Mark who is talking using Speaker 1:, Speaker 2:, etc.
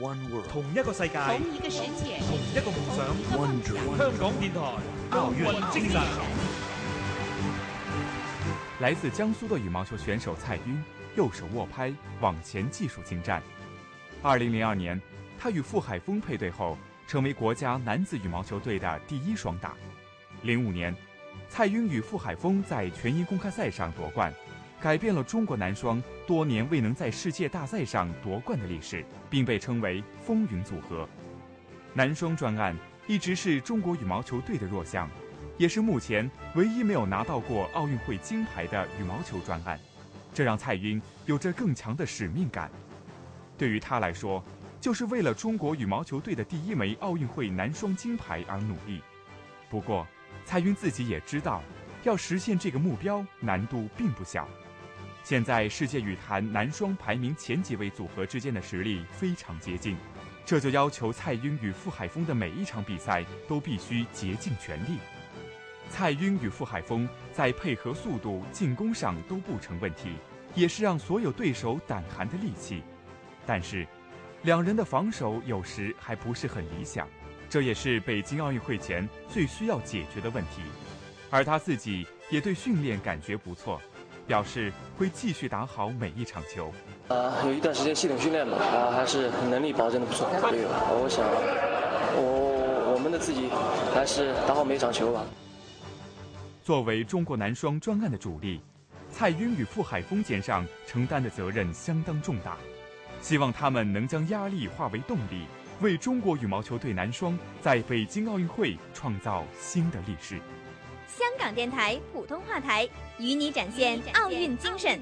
Speaker 1: One world，
Speaker 2: 同一个世界，
Speaker 3: 同一个世界，
Speaker 2: 同一个梦想。
Speaker 1: One dream，
Speaker 2: 香港电台奥运精神。
Speaker 4: 来自江苏的羽毛球选手蔡赟，右手握拍，网前技术精湛。二零零二年，他与傅海峰配对后，成为国家男子羽毛球队的第一双打。零五年，蔡赟与傅海峰在全英公开赛上夺冠，改变了中国男双多年未能在世界大赛上夺冠的历史，并被称为“风云组合”。男双专案一直是中国羽毛球队的弱项。也是目前唯一没有拿到过奥运会金牌的羽毛球专案，这让蔡赟有着更强的使命感。对于他来说，就是为了中国羽毛球队的第一枚奥运会男双金牌而努力。不过，蔡赟自己也知道，要实现这个目标难度并不小。现在世界羽坛男双排名前几位组合之间的实力非常接近，这就要求蔡赟与傅海峰的每一场比赛都必须竭尽全力。蔡赟与傅海峰在配合速度、进攻上都不成问题，也是让所有对手胆寒的利器。但是，两人的防守有时还不是很理想，这也是北京奥运会前最需要解决的问题。而他自己也对训练感觉不错，表示会继续打好每一场球。
Speaker 5: 呃，有一段时间系统训练嘛，啊，还是能力保证的不错。所以，我想，我我们的自己还是打好每场球吧。
Speaker 4: 作为中国男双专案的主力，蔡赟与傅海峰肩上承担的责任相当重大，希望他们能将压力化为动力，为中国羽毛球队男双在北京奥运会创造新的历史。
Speaker 3: 香港电台普通话台与你展现奥运精神。